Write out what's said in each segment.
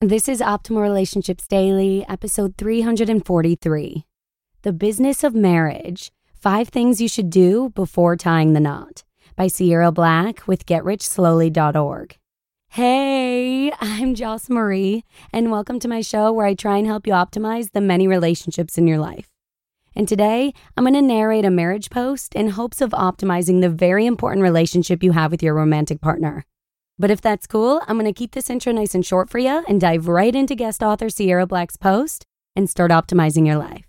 This is Optimal Relationships Daily, episode 343 The Business of Marriage Five Things You Should Do Before Tying the Knot by Sierra Black with GetRichSlowly.org. Hey, I'm Joss Marie, and welcome to my show where I try and help you optimize the many relationships in your life. And today, I'm going to narrate a marriage post in hopes of optimizing the very important relationship you have with your romantic partner. But if that's cool, I'm going to keep this intro nice and short for you and dive right into guest author Sierra Black's post and start optimizing your life.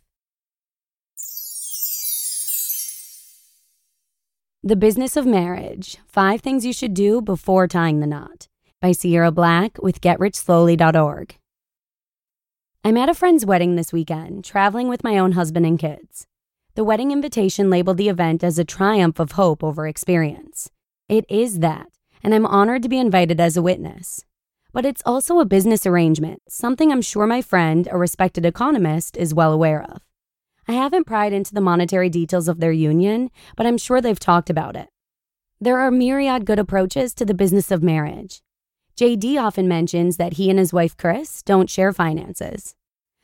The Business of Marriage Five Things You Should Do Before Tying the Knot by Sierra Black with GetRichSlowly.org. I'm at a friend's wedding this weekend, traveling with my own husband and kids. The wedding invitation labeled the event as a triumph of hope over experience. It is that and I'm honored to be invited as a witness. But it's also a business arrangement, something I'm sure my friend, a respected economist, is well aware of. I haven't pried into the monetary details of their union, but I'm sure they've talked about it. There are myriad good approaches to the business of marriage. JD often mentions that he and his wife Kris don't share finances.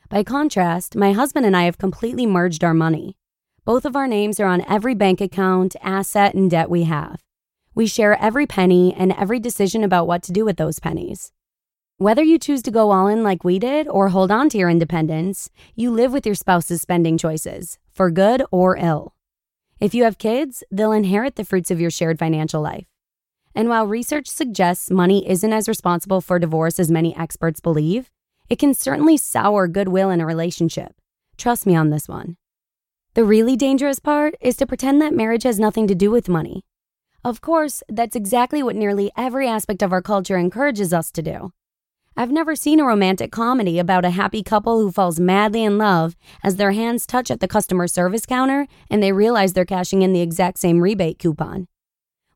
By contrast, my husband and I have completely merged our money. Both of our names are on every bank account, asset, and debt we have. We share every penny and every decision about what to do with those pennies. Whether you choose to go all in like we did or hold on to your independence, you live with your spouse's spending choices, for good or ill. If you have kids, they'll inherit the fruits of your shared financial life. And while research suggests money isn't as responsible for divorce as many experts believe, it can certainly sour goodwill in a relationship. Trust me on this one. The really dangerous part is to pretend that marriage has nothing to do with money. Of course, that's exactly what nearly every aspect of our culture encourages us to do. I've never seen a romantic comedy about a happy couple who falls madly in love as their hands touch at the customer service counter and they realize they're cashing in the exact same rebate coupon.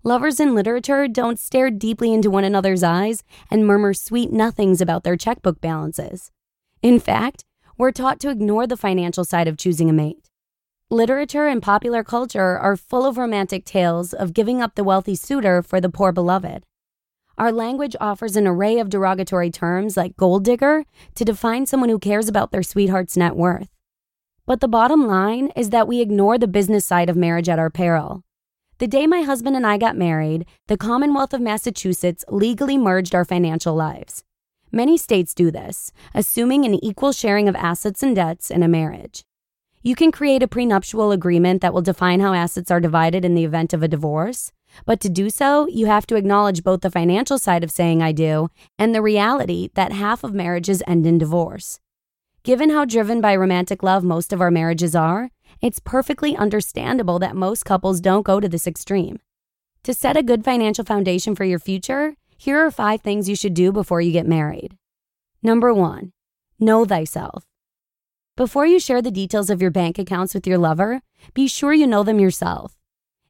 Lovers in literature don't stare deeply into one another's eyes and murmur sweet nothings about their checkbook balances. In fact, we're taught to ignore the financial side of choosing a mate. Literature and popular culture are full of romantic tales of giving up the wealthy suitor for the poor beloved. Our language offers an array of derogatory terms like gold digger to define someone who cares about their sweetheart's net worth. But the bottom line is that we ignore the business side of marriage at our peril. The day my husband and I got married, the Commonwealth of Massachusetts legally merged our financial lives. Many states do this, assuming an equal sharing of assets and debts in a marriage. You can create a prenuptial agreement that will define how assets are divided in the event of a divorce. But to do so, you have to acknowledge both the financial side of saying I do and the reality that half of marriages end in divorce. Given how driven by romantic love most of our marriages are, it's perfectly understandable that most couples don't go to this extreme. To set a good financial foundation for your future, here are five things you should do before you get married. Number one, know thyself. Before you share the details of your bank accounts with your lover, be sure you know them yourself.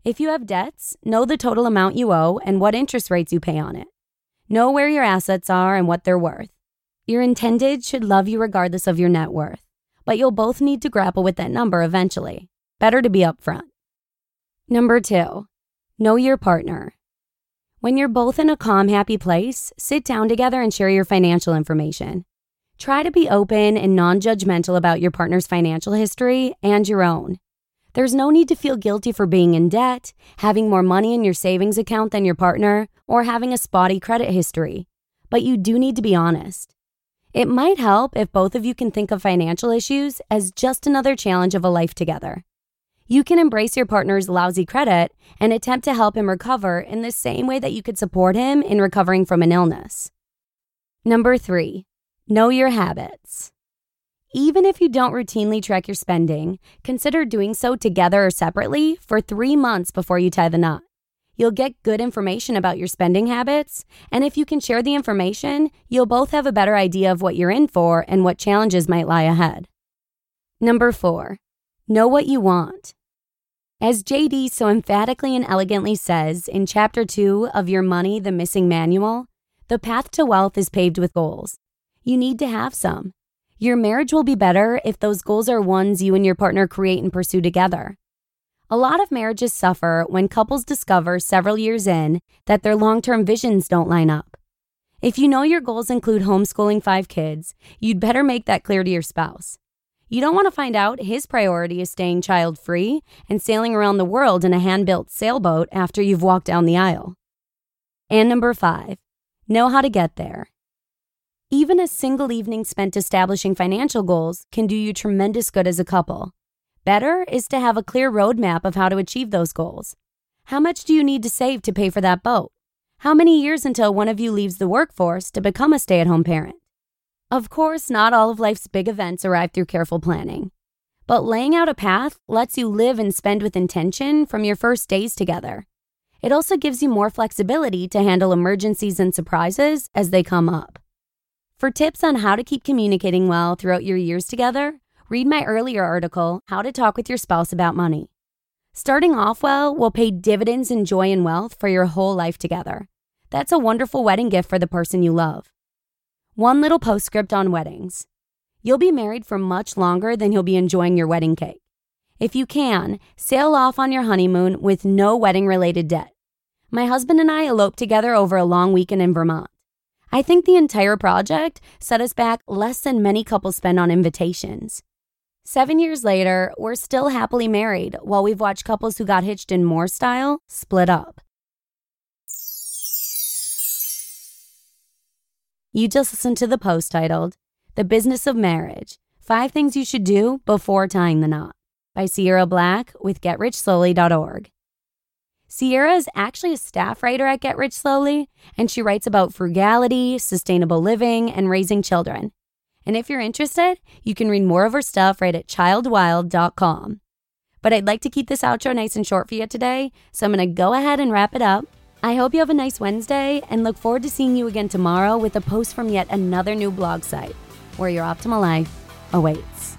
If you have debts, know the total amount you owe and what interest rates you pay on it. Know where your assets are and what they're worth. Your intended should love you regardless of your net worth, but you'll both need to grapple with that number eventually. Better to be upfront. Number two, know your partner. When you're both in a calm, happy place, sit down together and share your financial information. Try to be open and non judgmental about your partner's financial history and your own. There's no need to feel guilty for being in debt, having more money in your savings account than your partner, or having a spotty credit history. But you do need to be honest. It might help if both of you can think of financial issues as just another challenge of a life together. You can embrace your partner's lousy credit and attempt to help him recover in the same way that you could support him in recovering from an illness. Number three, Know your habits. Even if you don't routinely track your spending, consider doing so together or separately for three months before you tie the knot. You'll get good information about your spending habits, and if you can share the information, you'll both have a better idea of what you're in for and what challenges might lie ahead. Number four, know what you want. As JD so emphatically and elegantly says in Chapter 2 of Your Money, the Missing Manual, the path to wealth is paved with goals you need to have some. Your marriage will be better if those goals are ones you and your partner create and pursue together. A lot of marriages suffer when couples discover several years in that their long term visions don't line up. If you know your goals include homeschooling five kids, you'd better make that clear to your spouse. You don't want to find out his priority is staying child free and sailing around the world in a hand built sailboat after you've walked down the aisle. And number five, know how to get there. Even a single evening spent establishing financial goals can do you tremendous good as a couple. Better is to have a clear roadmap of how to achieve those goals. How much do you need to save to pay for that boat? How many years until one of you leaves the workforce to become a stay at home parent? Of course, not all of life's big events arrive through careful planning. But laying out a path lets you live and spend with intention from your first days together. It also gives you more flexibility to handle emergencies and surprises as they come up. For tips on how to keep communicating well throughout your years together, read my earlier article, How to Talk with Your Spouse About Money. Starting off well will pay dividends in joy and wealth for your whole life together. That's a wonderful wedding gift for the person you love. One little postscript on weddings. You'll be married for much longer than you'll be enjoying your wedding cake. If you can, sail off on your honeymoon with no wedding related debt. My husband and I eloped together over a long weekend in Vermont. I think the entire project set us back less than many couples spend on invitations. Seven years later, we're still happily married while we've watched couples who got hitched in more style split up. You just listened to the post titled, The Business of Marriage Five Things You Should Do Before Tying the Knot by Sierra Black with GetRichSlowly.org. Sierra is actually a staff writer at Get Rich Slowly, and she writes about frugality, sustainable living, and raising children. And if you're interested, you can read more of her stuff right at childwild.com. But I'd like to keep this outro nice and short for you today, so I'm going to go ahead and wrap it up. I hope you have a nice Wednesday and look forward to seeing you again tomorrow with a post from yet another new blog site where your optimal life awaits.